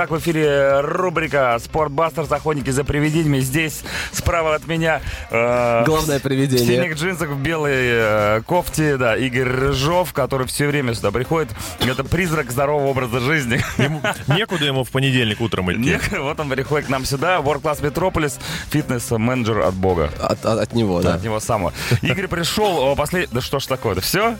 Итак, в эфире рубрика «Спортбастерс. Охотники за привидениями». Здесь справа от меня... Э, Главное привидение. В синих джинсах, в белой э, кофте, да, Игорь Рыжов, который все время сюда приходит. Это призрак здорового образа жизни. Ему, некуда ему в понедельник утром идти. Некуда, вот он приходит к нам сюда. World Class Metropolis, фитнес-менеджер от Бога. От, от, от него, да. От него самого. Игорь пришел, послед... Да что ж такое-то, все?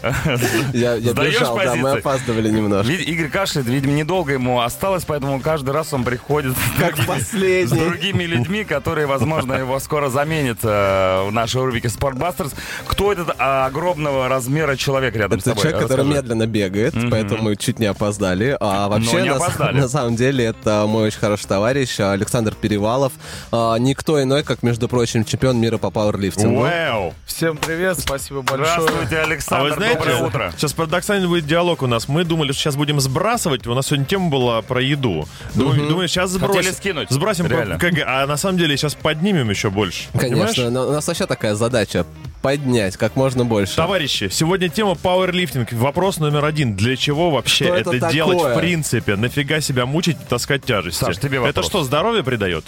Я, я бежал, да, мы опаздывали немножко. Игорь кашляет, видимо, недолго ему осталось, поэтому каждый раз он приходит как другими, последний. с другими людьми, которые, возможно, его скоро заменят э, в нашей рубрике «Спортбастерс». Кто этот огромного размера человек рядом это с тобой? Это человек, который медленно бегает, mm-hmm. поэтому мы чуть не опоздали. А вообще, не опоздали. На, на самом деле, это мой очень хороший товарищ Александр Перевалов. А, никто иной, как, между прочим, чемпион мира по пауэрлифтингу. Вау! Всем привет, спасибо большое. Здравствуйте, Александр, а вы знаете, доброе утро. Сейчас парадоксальный будет диалог у нас. Мы думали, что сейчас будем сбрасывать. У нас сегодня тема была про еду. Думаю, думаю сейчас сбросим. скинуть. Сбросим Реально. КГ, а на самом деле сейчас поднимем еще больше. Конечно, но у нас вообще такая задача поднять как можно больше. Товарищи, сегодня тема пауэрлифтинг. Вопрос номер один. Для чего вообще что это, это делать в принципе? Нафига себя мучить и таскать тяжести? Саш, тебе вопрос. Это что, здоровье придает?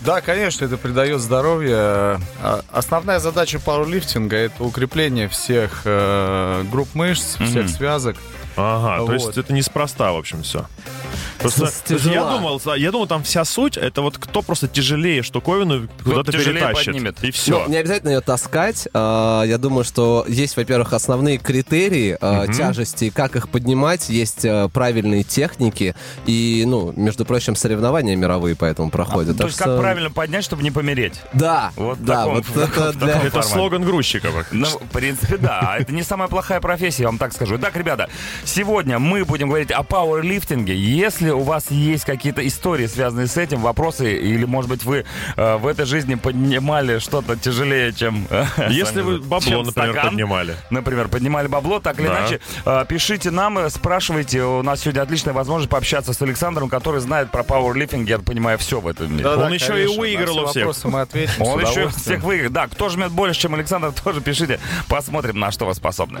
Да, конечно, это придает здоровье. А, основная задача пауэрлифтинга – это укрепление всех э, групп мышц, mm-hmm. всех связок. Ага, вот. то есть это неспроста, в общем, все. Просто я думал, я думал, там вся суть это вот кто просто тяжелее штуковину куда-то перетащит. Поднимет. И все. Ну, не обязательно ее таскать. А, я думаю, что есть, во-первых, основные критерии угу. тяжести, как их поднимать, есть а, правильные техники. И, ну, между прочим, соревнования мировые поэтому проходят. А, то есть как правильно поднять, чтобы не помереть? Да. Вот да, вот это, для... это слоган грузчика. Ну, в принципе, да. Это не самая плохая профессия, я вам так скажу. Так, ребята, сегодня мы будем говорить о пауэрлифтинге. Если у вас есть какие-то истории, связанные с этим, вопросы, или, может быть, вы э, в этой жизни поднимали что-то тяжелее, чем... Э, Если вы бабло, например, стакан, поднимали. Например, поднимали бабло, так или да. иначе, э, пишите нам, э, спрашивайте. У нас сегодня отличная возможность пообщаться с Александром, который знает про пауэрлифтинг, я понимаю, все в этом мире. Да, Он да, еще конечно, и выиграл у всех. мы ответим Он еще всех выиграл. Да, кто жмет больше, чем Александр, тоже пишите. Посмотрим, на что вы способны.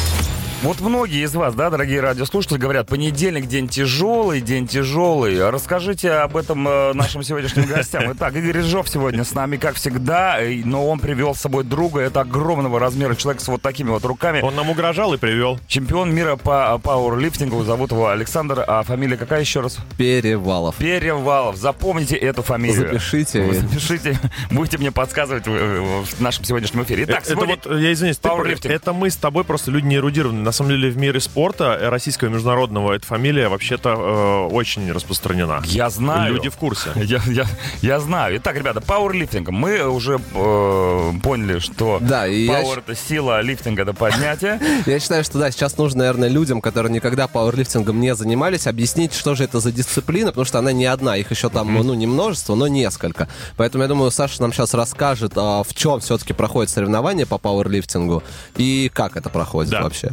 Вот многие из вас, да, дорогие радиослушатели, говорят, понедельник день тяжелый, день тяжелый. Расскажите об этом э, нашим сегодняшним гостям. Итак, Игорь Рыжов сегодня с нами, как всегда, но он привел с собой друга. Это огромного размера человек с вот такими вот руками. Он нам угрожал и привел. Чемпион мира по пауэрлифтингу. Зовут его Александр. А фамилия какая еще раз? Перевалов. Перевалов. Запомните эту фамилию. Запишите. Вы запишите. Будете мне подсказывать в нашем сегодняшнем эфире. Итак, это вот, я извиняюсь, ты, это мы с тобой просто люди не эрудированные на самом деле в мире спорта российского международного эта фамилия вообще-то э, очень распространена. Я знаю. Люди в курсе. Я, я, я знаю. Итак, ребята, пауэрлифтинг. Мы уже э, поняли, что да, и пауэр я... это сила, лифтинг это поднятие. Я считаю, что да, сейчас нужно, наверное, людям, которые никогда пауэрлифтингом не занимались, объяснить, что же это за дисциплина, потому что она не одна, их еще там, ну, не множество, но несколько. Поэтому я думаю, Саша нам сейчас расскажет, а в чем все-таки проходит соревнование по пауэрлифтингу и как это проходит да. вообще.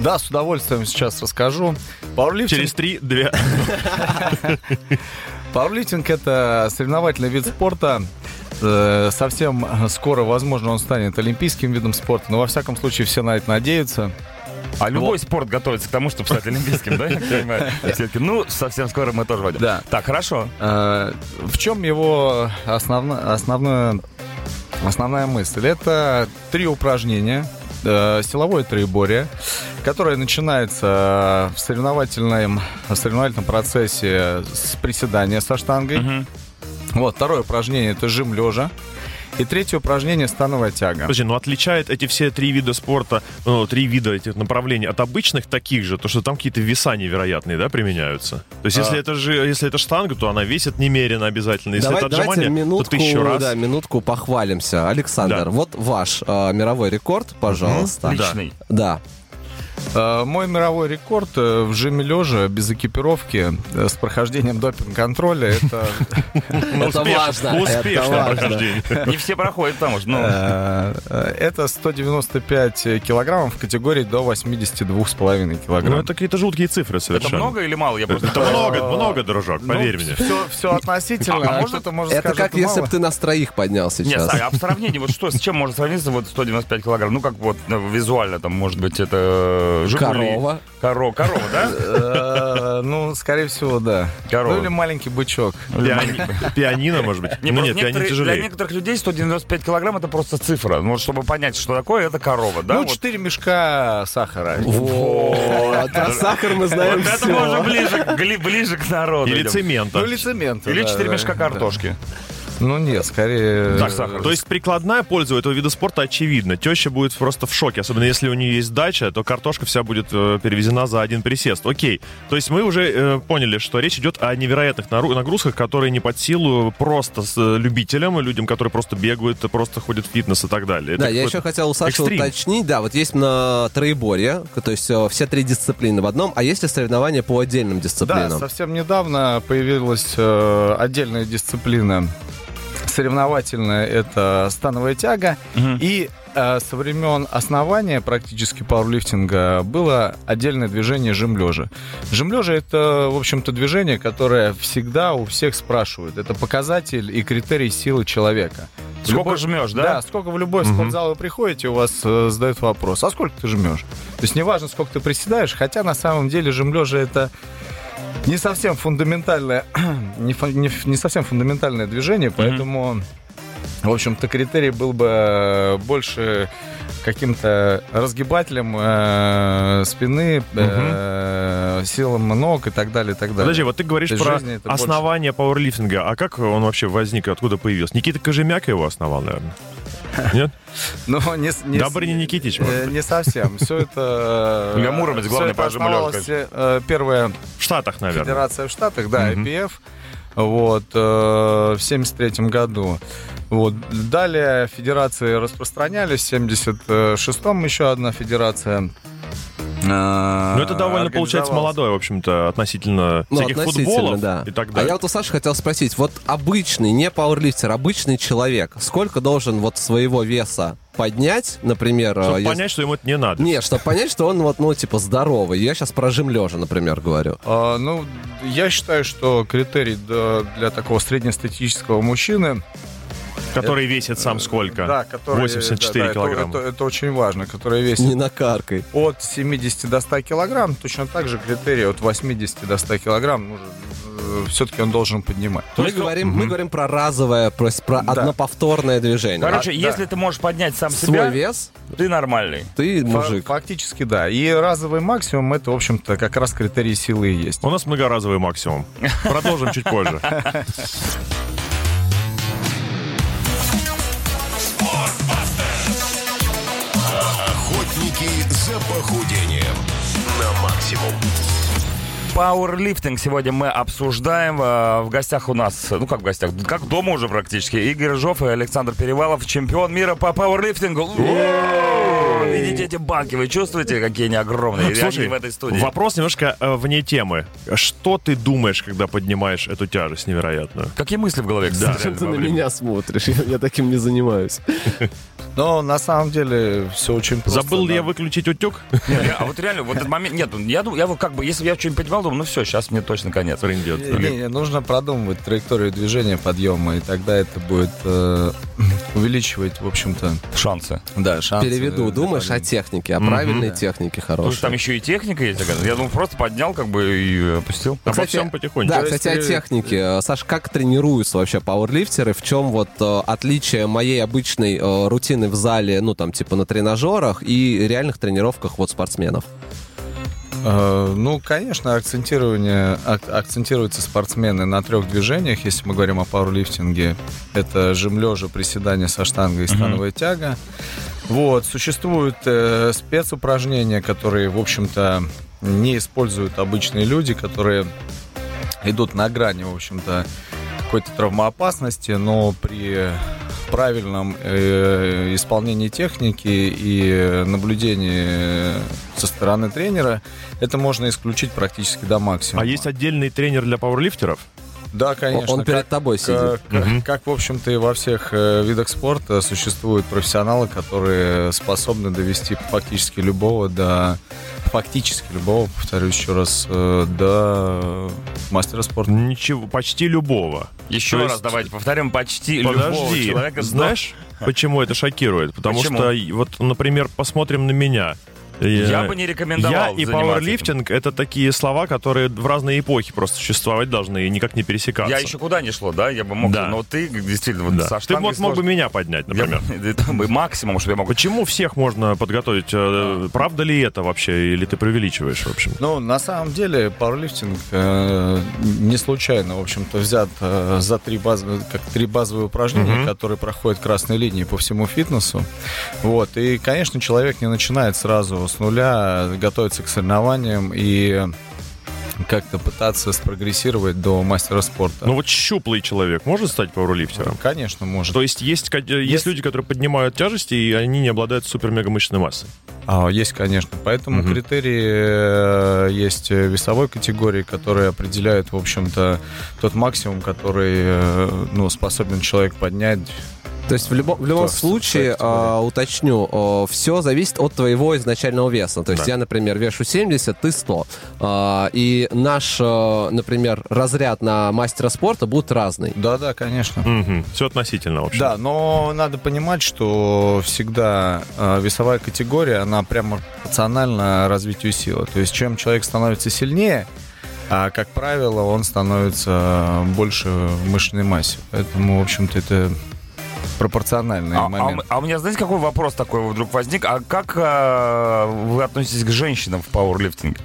Да, с удовольствием сейчас расскажу. Пауэрлифтинг... Через три, две. Пауэрлифтинг — это соревновательный вид спорта. Э, совсем скоро, возможно, он станет олимпийским видом спорта, но во всяком случае все на это надеются. А любой вот. спорт готовится к тому, чтобы стать олимпийским, да, я понимаю? Все-таки, ну, совсем скоро мы тоже войдем. Да. Так, хорошо. Э, в чем его основная, основная мысль? Это три упражнения, э, силовое троеборие, которое начинается в соревновательном, в соревновательном процессе с приседания со штангой. Угу. Вот, второе упражнение это жим лежа. И третье упражнение – становая тяга. Подожди, ну отличает эти все три вида спорта, ну, три вида этих направлений от обычных таких же, то что там какие-то веса невероятные, да, применяются? То есть а... если это же, если это штанга, то она весит немерено обязательно. Если Давай, это отжимание, минутку, то тысячу раз. Да, минутку похвалимся. Александр, да. вот ваш э, мировой рекорд, пожалуйста. Угу. Личный. Да. Э, Мой мировой рекорд э, в жиме лежа без экипировки э, с прохождением допинг-контроля это Это важно. Успешное это прохождение. Не все проходят там уж. Ну, это 195 килограммов в категории до 82,5 Ну, килограмм. это какие-то жуткие цифры это совершенно. много или мало? Я просто... Это много, много, дружок, поверь мне. Все, относительно. А а можно- Это как если бы ты нас троих поднял Нет, сейчас. Сань, а в сравнении, вот что, с чем может сравниться вот 195 килограмм? Ну, как вот ну, визуально, там, может быть, это Жигули. Корова. Коро- корова, да? Э, Ну, скорее всего, да. Корова. Ну или маленький бычок. Пиани- Пианино, может быть? Ну нет, пианино некоторые- для тяжелее. некоторых людей 195 килограмм это просто цифра. Ну, чтобы понять, что такое, это корова, да? Ну, Вот. 4 мешка сахара. Вот, про сахар мы знаем Вот это мы уже ближе, к- народу. Или цемента. Ну, или цемент. Или да, 4 да, мешка картошки. Ну, нет, скорее... Так, сахар. То есть прикладная польза у этого вида спорта очевидна. Теща будет просто в шоке, особенно если у нее есть дача, то картошка вся будет э, перевезена за один присест. Окей. То есть мы уже э, поняли, что речь идет о невероятных нагрузках, которые не под силу просто с э, любителям, людям, которые просто бегают, просто ходят в фитнес и так далее. Это Да, я еще хотел у Саши экстрим. уточнить, да, вот есть на троеборье, то есть э, все три дисциплины в одном, а есть ли соревнования по отдельным Да, дисциплинам? совсем недавно появилась э, отдельная дисциплина соревновательная, это становая тяга. И э, со времен основания практически пауэрлифтинга было отдельное движение жим лежа. Жим лежа это, в общем-то, движение, которое всегда у всех спрашивают. Это показатель и критерий силы человека. Сколько любой- жмешь, да? Да, сколько в любой спортзал вы приходите, у вас э, задают вопрос, а сколько ты жмешь? То есть неважно, сколько ты приседаешь, хотя на самом деле жим лежа это не совсем фундаментальное, не, фу- не не совсем фундаментальное движение, поэтому, в общем-то, критерий был бы э, больше каким-то разгибателем э, спины, э, силам ног и так далее, и так далее. Подожди, вот ты говоришь про это больше. основание пауэрлифтинга. А как он вообще возник, откуда появился? Никита Кожемяк его основал, наверное? Нет? Ну, не, не, Добрыня Никитич, э, не совсем. Все это... э, Илья Муромец, всё главный по э, Первое В Штатах, наверное. Федерация в Штатах, да. IPF, вот, э, в 73 году. Вот. Далее федерации распространялись, в 76-м еще одна федерация. Э, Ну, это довольно, получается, молодое, в общем-то, относительно Ну, всяких относительно, футболов да. и так А далее. я вот у Саши хотел спросить, вот обычный, не пауэрлифтер, обычный человек, сколько должен вот своего веса поднять, например, Чтобы э, если- понять, что ему это не надо. Нет, чтобы понять, что он вот, ну, типа, здоровый. Я сейчас про жим лежа, например, говорю. А, ну, я считаю, что критерий для такого среднестатистического мужчины... Который весит сам сколько? Да, который, 84 да, да, это- килограмма. Это, это очень важно, который весит Не накаркай. от 70 до 100 килограмм, точно так же критерий от 80 до 100 килограмм, все-таки он должен поднимать. Мы говорим, мы говорим про разовое, про, про Да. одноповторное движение. Короче, А, если да. ты можешь поднять сам Свой себя, вес, ты нормальный. ты мужик. Фактически, да. И разовый максимум это, в общем-то, как раз критерий силы и есть. У нас многоразовый максимум. Продолжим чуть позже. похудением на максимум. Пауэрлифтинг сегодня мы обсуждаем. Э, В гостях у нас, ну как в гостях, как дома уже практически, Игорь Рыжов и Александр Перевалов, чемпион мира по пауэрлифтингу. Видите эти банки, вы чувствуете, какие они огромные? Слушай, они в этой студии. вопрос немножко э, вне темы. Что ты думаешь, когда поднимаешь эту тяжесть невероятную? Какие мысли в голове, кстати? Зачем ты на меня смотришь? Я, я таким не занимаюсь. Но на самом деле все очень просто. Забыл ли я да. выключить утюг? А вот реально, вот этот момент, нет, я думаю, я вот как бы, если бы я что-нибудь понимал, думаю, ну все, сейчас мне точно конец. Трындец. Не, не, нужно продумывать траекторию движения подъема, и тогда это будет э, увеличивать, в общем-то, Шансы. да, шансы. Переведу. Думаешь о технике, о правильной технике Потому что хорошей. там еще и техника есть, оказывается. Я думаю, просто поднял, как бы, и опустил. Обо всем потихоньку. Да, кстати, о э, технике. Саш, как тренируются вообще пауэрлифтеры? В чем вот э, отличие моей обычной э, рутины в зале, ну, там, типа, на тренажерах и реальных тренировках вот спортсменов? Ну, конечно, акцентирование, ак- акцентируются спортсмены на трех движениях, если мы говорим о пауэрлифтинге. Это жим лежа, приседание со штангой и становая тяга. Вот, существуют э, спецупражнения, которые, в общем-то, не используют обычные люди, которые идут на грани, в общем-то, какой-то травмоопасности, но при правильном э, исполнении техники и наблюдении со стороны тренера это можно исключить практически до максимума. А есть отдельный тренер для пауэрлифтеров? Да, конечно. Он перед Как- тобой сидит. Как, как- как, в общем-то, и во всех э, видах спорта существуют профессионалы, которые способны довести фактически любого до фактически любого, повторюсь еще раз, э, до мастера спорта. Ничего, почти любого. Еще То раз есть- давайте повторим. Почти любого Подожди, человека. знаешь, почему это шокирует? Потому Почему? что, вот, например, посмотрим на меня. Я бы не рекомендовал Я и пауэрлифтинг — это такие слова, которые в разные эпохи просто существовать должны и никак не пересекаться. Я еще куда не шло, да? Я бы мог. Да. Но ты действительно вот Да. со Ты штангой вот мог бы сложно. меня поднять, Я например. бы максимум, что я могу. Почему всех можно подготовить? Э, Правда ли это вообще? Или ты преувеличиваешь, в общем? Ну, на самом деле, пауэрлифтинг э, не случайно, в общем-то, взят э, за три, баз... как три базовые упражнения, Мгм. которые проходят красной линии по всему фитнесу. Вот. И, конечно, человек не начинает сразу с нуля готовиться к соревнованиям и как-то пытаться спрогрессировать до мастера спорта. Ну вот щуплый человек может стать пауэрлифтером? конечно, может. То есть есть, есть Есть- люди, которые поднимают тяжести, и они не обладают супер-мега-мышечной массой. А, есть, конечно. Поэтому Мгм. критерии э, есть э, весовой категории, которые определяют, в общем-то, тот максимум, который э, ну, способен человек поднять. То есть в, любом в любом Кто в случае, своей категории? а, уточню, все зависит от твоего изначального веса. То есть Да. я, например, вешу 70, ты 100. А, и наш, э, например, разряд на мастера спорта будет разный. Да-да, конечно. Все относительно, в общем. Да, но надо понимать, что всегда э, весовая категория, она прямо пропорциональна развитию силы. То есть чем человек становится сильнее, а, как правило, он становится больше в мышечной массе. Поэтому, в общем-то, это пропорциональный А, а момент. м- а у меня, знаете, какой вопрос такой вдруг возник? А как а, вы относитесь к женщинам в пауэрлифтинге?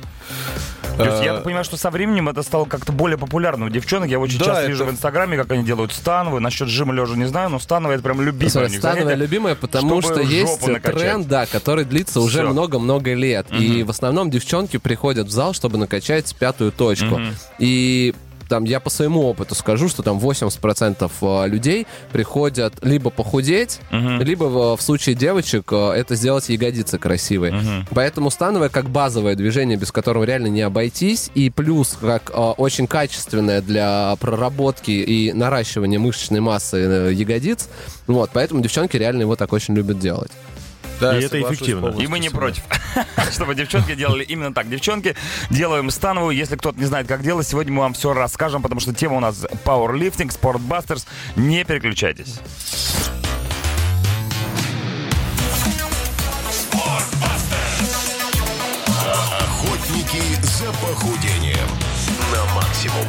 То есть я Э, понимаю, что со временем это стало как-то более популярно у девчонок. Я очень Да, часто вижу это- в Инстаграме, как они делают становые. Насчет жима лежа не знаю, но становые это прям любимое Смотри, становая занятие. любимая, потому что есть накачать. тренд, да, который длится уже много-много лет. И в основном девчонки приходят в зал, чтобы накачать пятую точку. Мгм. И там я по своему опыту скажу, что там 80% э, людей приходят либо похудеть, Мгм. либо в, в случае девочек э, это сделать ягодицы красивые. Мгм. Поэтому становое как базовое движение, без которого реально не обойтись, и плюс как э, очень качественное для проработки и наращивания мышечной массы ягодиц. Вот, поэтому девчонки реально его так очень любят делать. Да, и это эффективно. И мы не против, чтобы девчонки делали именно так. Девчонки, делаем становую. Если кто-то не знает, как делать, сегодня мы вам все расскажем, потому что тема у нас Powerlifting, Sportbusters. Не переключайтесь. Охотники за похудением на максимум.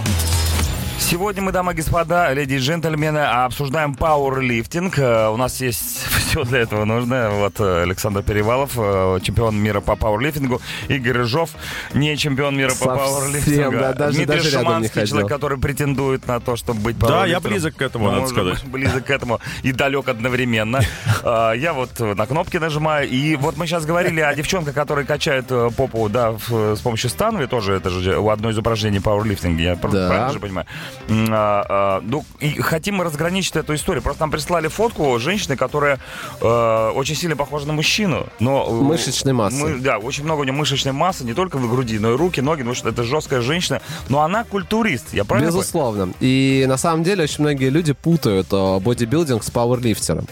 Сегодня мы, дамы и господа, леди и джентльмены, обсуждаем пауэрлифтинг. Э, У нас есть все для этого нужно. Вот э, Александр Перевалов, э, чемпион мира по пауэрлифтингу. Игорь Рыжов, не чемпион мира по Совсем, пауэрлифтингу. да, даже- Дмитрий даже ходил. человек, который претендует на то, чтобы быть Да, я близок к этому, надо сказать. быть, Близок к этому и далек одновременно. А, Я вот на кнопки нажимаю. И вот мы сейчас говорили о девчонках, которые качают э, попу, да, с помощью станови. Тоже это же у одно из упражнений пауэрлифтинга. Я правильно же понимаю? А, а, Ну, и хотим мы разграничить эту историю. Просто нам прислали фотку женщины, которая э, очень сильно похожа на мужчину. Но, э, Мышечной массы. мы- да, очень много у нее мышечной массы, не только в груди, но и руки, ноги, потому что это жесткая женщина. Но она культурист, я правильно понял? Безусловно. И на самом деле очень многие люди путают э, бодибилдинг с пауэрлифтером.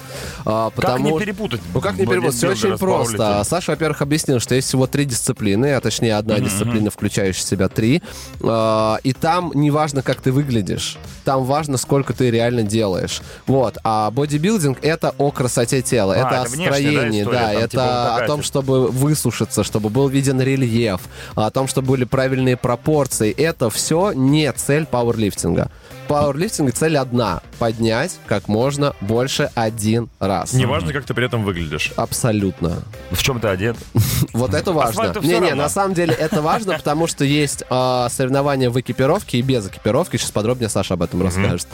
А, Как потому... не перепутать? Ну как не перепутать? Все очень просто. Саша, во-первых, объяснил, что есть всего три дисциплины, а точнее одна дисциплина, включающая в себя три. А, И там не важно, как ты выглядишь. Там важно, сколько ты реально делаешь. Вот. А бодибилдинг — это о красоте тела, А, это о это да, строении, история, да, там, это типа, о том, чтобы высушиться, чтобы был виден рельеф, о том, чтобы были правильные пропорции. Это все не цель пауэрлифтинга. Пауэрлифтинга цель одна — поднять как можно больше один раз. Неважно, как ты при этом выглядишь. Абсолютно. В чем ты одет? Вот это важно. Не-не, на самом деле это важно, потому что есть а, соревнования в экипировке и без экипировки. Сейчас подробнее Саша об этом расскажет.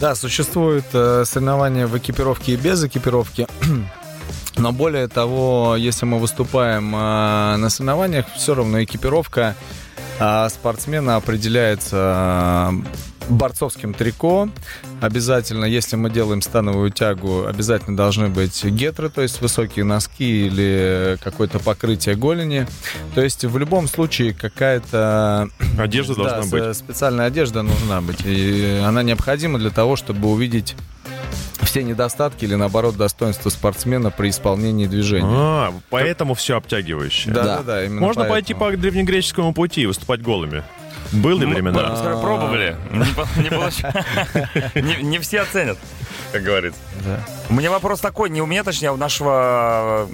Да, существуют э, соревнования в экипировке и без экипировки. Но более того, если мы выступаем э, на соревнованиях, все равно экипировка э, спортсмена определяется борцовским трико. Обязательно, если мы делаем становую тягу, обязательно должны быть гетры, то есть высокие носки или какое-то покрытие голени. То есть в любом случае какая-то Одежда да, должна быть. специальная одежда нужна быть. И она необходима для того, чтобы увидеть все недостатки или, наоборот, достоинства спортсмена при исполнении движений. А, поэтому все обтягивающее. Да, Да. да, да, Можно поэтому. пойти по древнегреческому пути и выступать голыми. Были времена. Пробовали. Не не все оценят, как говорится. У меня вопрос такой, не у меня, точнее, а у нашего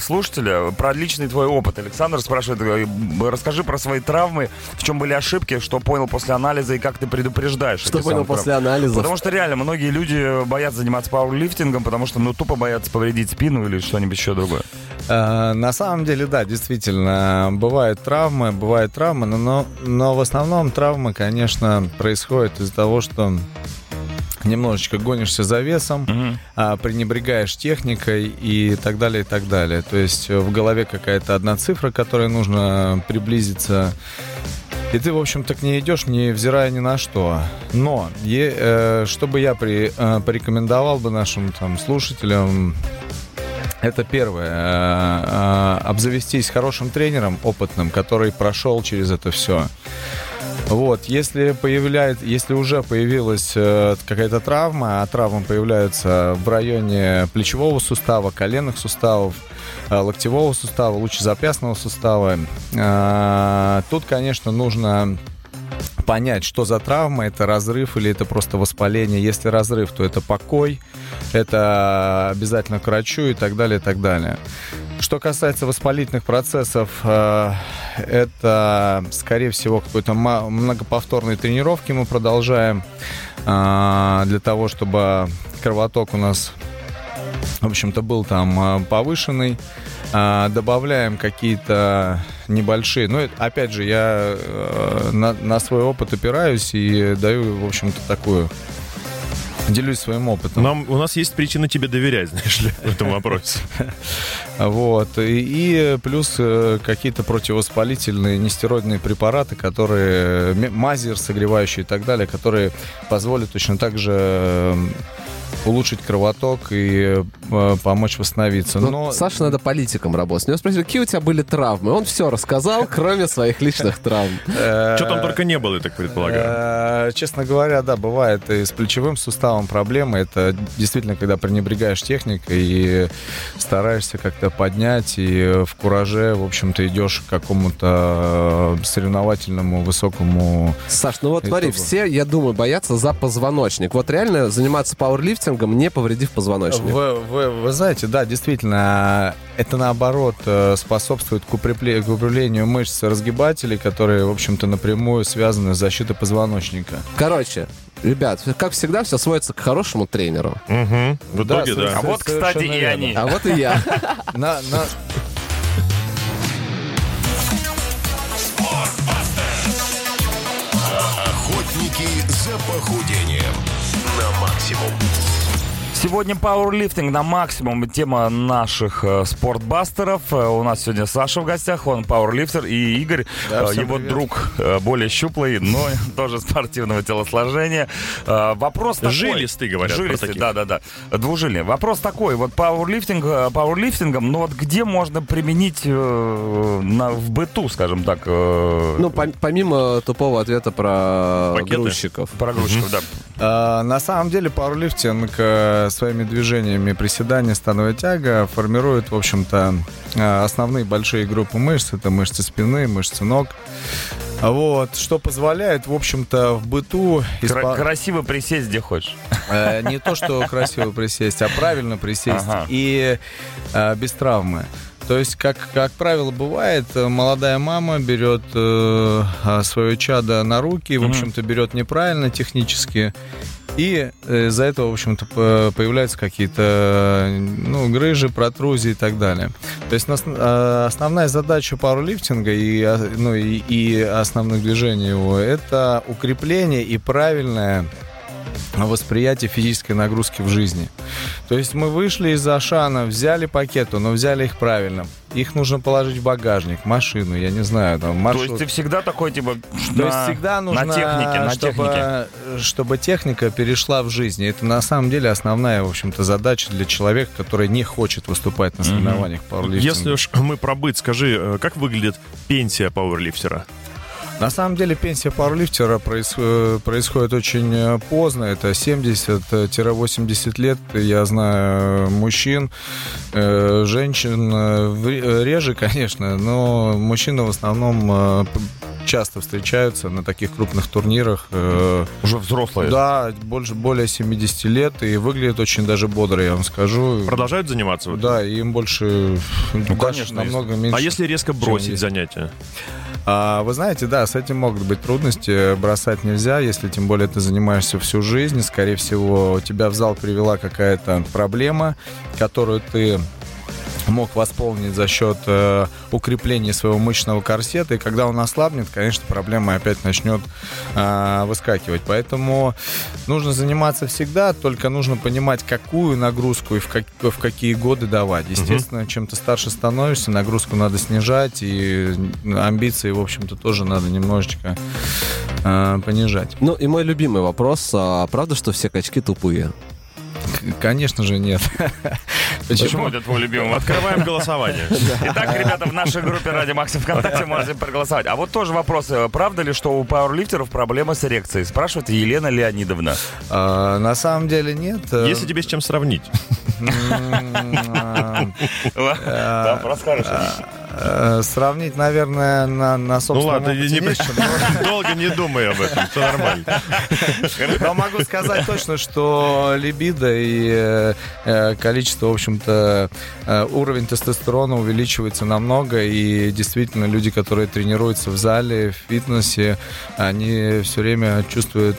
слушателя, про личный твой опыт. Александр спрашивает, э, расскажи про свои травмы, в чем были ошибки, что понял после анализа и как ты предупреждаешь. Что понял после анализа? Потому что реально многие люди боятся заниматься пауэрлифтингом, потому что ну тупо боятся повредить спину или что-нибудь еще другое. Э, На самом деле, да, действительно, бывают травмы, бывают травмы, но, но, но в основном травмы, конечно, происходят из-за того, что немножечко гонишься за весом, а, пренебрегаешь техникой и так далее, и так далее. То есть э, в голове какая-то одна цифра, к которой нужно приблизиться. И ты, в общем-то, к ней идешь, невзирая ни на что. Но, е- э, что бы я при- э, порекомендовал бы нашим там, слушателям, это первое. э, э, Обзавестись хорошим тренером, опытным, который прошел через это все. Вот, если появляет, если уже появилась э, какая-то травма, а травмы появляются в районе плечевого сустава, коленных суставов, локтевого сустава, лучезапястного сустава, тут, конечно, нужно понять, что за травма, это разрыв или это просто воспаление. Если разрыв, то это покой, это обязательно к врачу и так далее, и так далее. Что касается воспалительных процессов, э, это, скорее всего, какой-то многоповторные тренировки мы продолжаем э, для того, чтобы кровоток у нас, в общем-то, был там э, повышенный. А, добавляем какие-то небольшие. Ну, опять же, я э, на, на свой опыт опираюсь и даю, в общем-то, такую... Делюсь своим опытом. Нам, у нас есть причина тебе доверять, знаешь ли, в этом вопросе. Вот. И, и плюс э, какие-то противовоспалительные нестероидные препараты, которые м- мази согревающие и так далее, которые позволят точно так же улучшить кровоток и э, помочь восстановиться. Ну, Но Саше надо политиком работать. У него спросили, какие у тебя были травмы. Он все рассказал, кроме своих личных травм. Что там только не было, я так предполагаю. Э, Честно говоря, да, бывает и с плечевым суставом проблемы. Это действительно, когда пренебрегаешь техникой и стараешься как-то поднять, и в кураже, в общем-то, идешь к какому-то э, соревновательному высокому... Саш, ну вот смотри, все, я думаю, боятся за позвоночник. Вот реально заниматься пауэрлифтингом, не повредив позвоночник. Вы, вы- вы знаете, да, действительно, это наоборот э, способствует к, укрепле- к укреплению мышц разгибателей, которые, в общем-то, напрямую связаны с защитой позвоночника. Короче, ребят, как всегда, все сводится к хорошему тренеру. Мгм. В Да, итоге, да. А вот, кстати, и верно. они. А вот и я. На, на- Охотники за похудением на максимум. Сегодня пауэрлифтинг на максимум. Тема наших э, спортбастеров. Э, у нас сегодня Саша в гостях, он пауэрлифтер, и Игорь, Да, э, его привет. друг, э, более щуплый, но тоже спортивного телосложения. Э, вопрос такой. Жилистый, говорят Жилистый, да-да-да. Двужильный. Вопрос такой. Вот пауэрлифтинг, э, пауэрлифтингом, но вот где можно применить э, на, в быту, скажем так, э, Ну, пом- помимо тупого ответа про Пакеты. грузчиков. про грузчиков, да. А, На самом деле пауэрлифтинг э, своими движениями приседания, становая тяга формирует, в общем-то, э, основные большие группы мышц. Это мышцы спины, мышцы ног. Вот, что позволяет, в общем-то, в быту испо- красиво присесть где хочешь. э, не то, что красиво присесть, а правильно присесть Ага. и без травмы. То есть, как, как правило, бывает, э, молодая мама берет э, а, свое чадо на руки, в общем-то, берет неправильно технически, и э, из-за этого, в общем-то, появляются какие-то ну, грыжи, протрузии и так далее. То есть э, основная задача пауэрлифтинга и, э, ну, и, и основных движений его это укрепление и правильное восприятие физической нагрузки в жизни. То есть мы вышли из Ашана, взяли пакеты, но взяли их правильно. Их нужно положить в багажник, машину, я не знаю, там То маршрут. есть ты всегда такой, типа, То на- есть всегда нужно, на технике, на чтобы, технике. чтобы техника перешла в жизнь. И Это на самом деле основная, в общем-то, задача для человека, который не хочет выступать на соревнованиях по пауэрлифтингу. Если уж мы про быт, скажи, э, как выглядит пенсия пауэрлифтера? На самом деле пенсия пауэрлифтера проис- э, происходит очень э, поздно. Это 70-80 лет. Я знаю мужчин, э, женщин э, в- э, реже, конечно, но мужчины в основном э, часто встречаются на таких крупных турнирах. э, Уже взрослые. Да, больше, более 70 лет и выглядят очень даже бодро, я вам скажу. Продолжают заниматься? Да, им больше даже Ну, конечно, намного меньше. А если резко бросить занятия? А, вы знаете, да, с этим могут быть трудности. Бросать нельзя, если тем более ты занимаешься всю жизнь. Скорее всего, тебя в зал привела какая-то проблема, которую ты мог восполнить за счет э, укрепления своего мышечного корсета. И когда он ослабнет, конечно, проблема опять начнет э, выскакивать. Поэтому нужно заниматься всегда, только нужно понимать, какую нагрузку и в, как- в какие годы давать. Естественно, чем ты старше становишься, нагрузку надо снижать, и амбиции, в общем-то, тоже надо немножечко э, понижать. Ну и мой любимый вопрос. а правда, что все качки тупые? Конечно же, нет. Почему это твой любимый? Открываем голосование. Итак, ребята, в нашей группе Радио Максим ВКонтакте можете проголосовать. А вот тоже вопрос. э, Правда ли, что у пауэрлифтеров проблемы с эрекцией? Спрашивает Елена Леонидовна. А, На самом деле нет. Э, Если тебе с чем сравнить. расскажешь. Э, Сравнить, наверное, на, на Ну собственном ладно, опыте не- не долго не думай об этом, все нормально. Но могу сказать точно, что либидо и э, количество, в общем-то, э, уровень тестостерона увеличивается намного, и действительно люди, которые тренируются в зале, в фитнесе, они все время чувствуют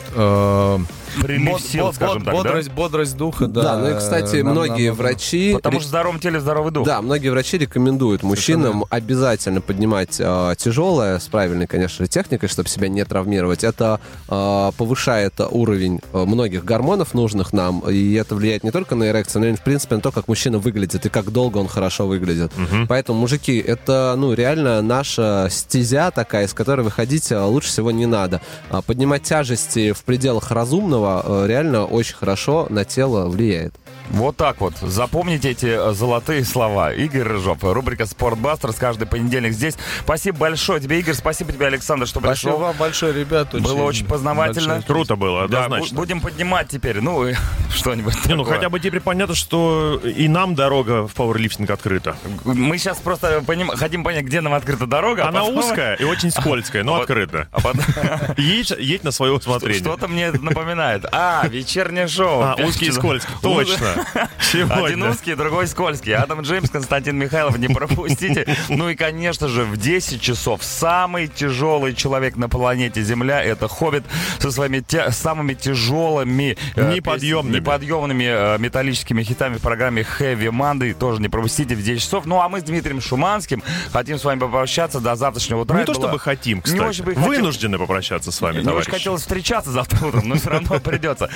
Прилив бод- сил, бод- скажем так, да? бодрость, бодрость духа. Да, Да, ну и, кстати, нам- многие нам- врачи... Потому что в здоровом теле здоровый дух. Да, многие врачи рекомендуют мужчинам обязательно поднимать э, тяжелое, с правильной, конечно же, техникой, чтобы себя не травмировать. Это э, повышает уровень э, многих гормонов нужных нам, и это влияет не только на эрекцию, но и, в принципе, на то, как мужчина выглядит и как долго он хорошо выглядит. Поэтому, мужики, это, ну, реально наша стезя такая, из которой выходить лучше всего не надо. А Поднимать тяжести в пределах разумного э, реально очень хорошо на тело влияет. Вот так вот. Запомните эти э, золотые слова. Игорь Рыжов, рубрика «Спортбастерс» каждый понедельник здесь. Спасибо большое тебе, Игорь. Спасибо тебе, Александр, что Спасибо пришел. вам большое, ребят. Было очень познавательно. большое Круто было, Да, однозначно. бу- будем поднимать теперь, ну, что-нибудь Не, ну хотя бы теперь понятно, что и нам дорога в пауэрлифтинг открыта. Мы сейчас просто поним- хотим понять, где нам открыта дорога. а Она потом- узкая и очень скользкая, но Вот. открыта. А потом... Едь, едь на свое усмотрение. Что-то мне это напоминает. А, вечернее шоу. А, узкий и скользкий, точно. Один Сегодня. узкий, другой скользкий. Адам Джеймс, Константин Михайлов, не пропустите. Ну и, конечно же, в 10 часов самый тяжелый человек на планете Земля — это Хоббит со своими те- самыми тяжелыми... э, Неподъемными. пес- Неподъемными э, металлическими хитами в программе Heavy Monday. Тоже не пропустите в 10 часов. Ну а мы с Дмитрием Шуманским хотим с вами попрощаться до завтрашнего утра. Не то было- чтобы хотим, Не кстати. очень бы хотел- Вынуждены попрощаться с вами, не товарищи. очень хотелось встречаться завтра утром, но все равно придется.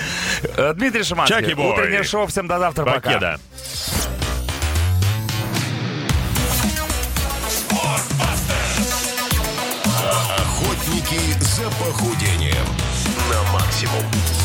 Э, Дмитрий Шиманский, Чаки-бой. утреннее шоу. Всем до завтра, пока. Покеда. Охотники за похудением на максимум.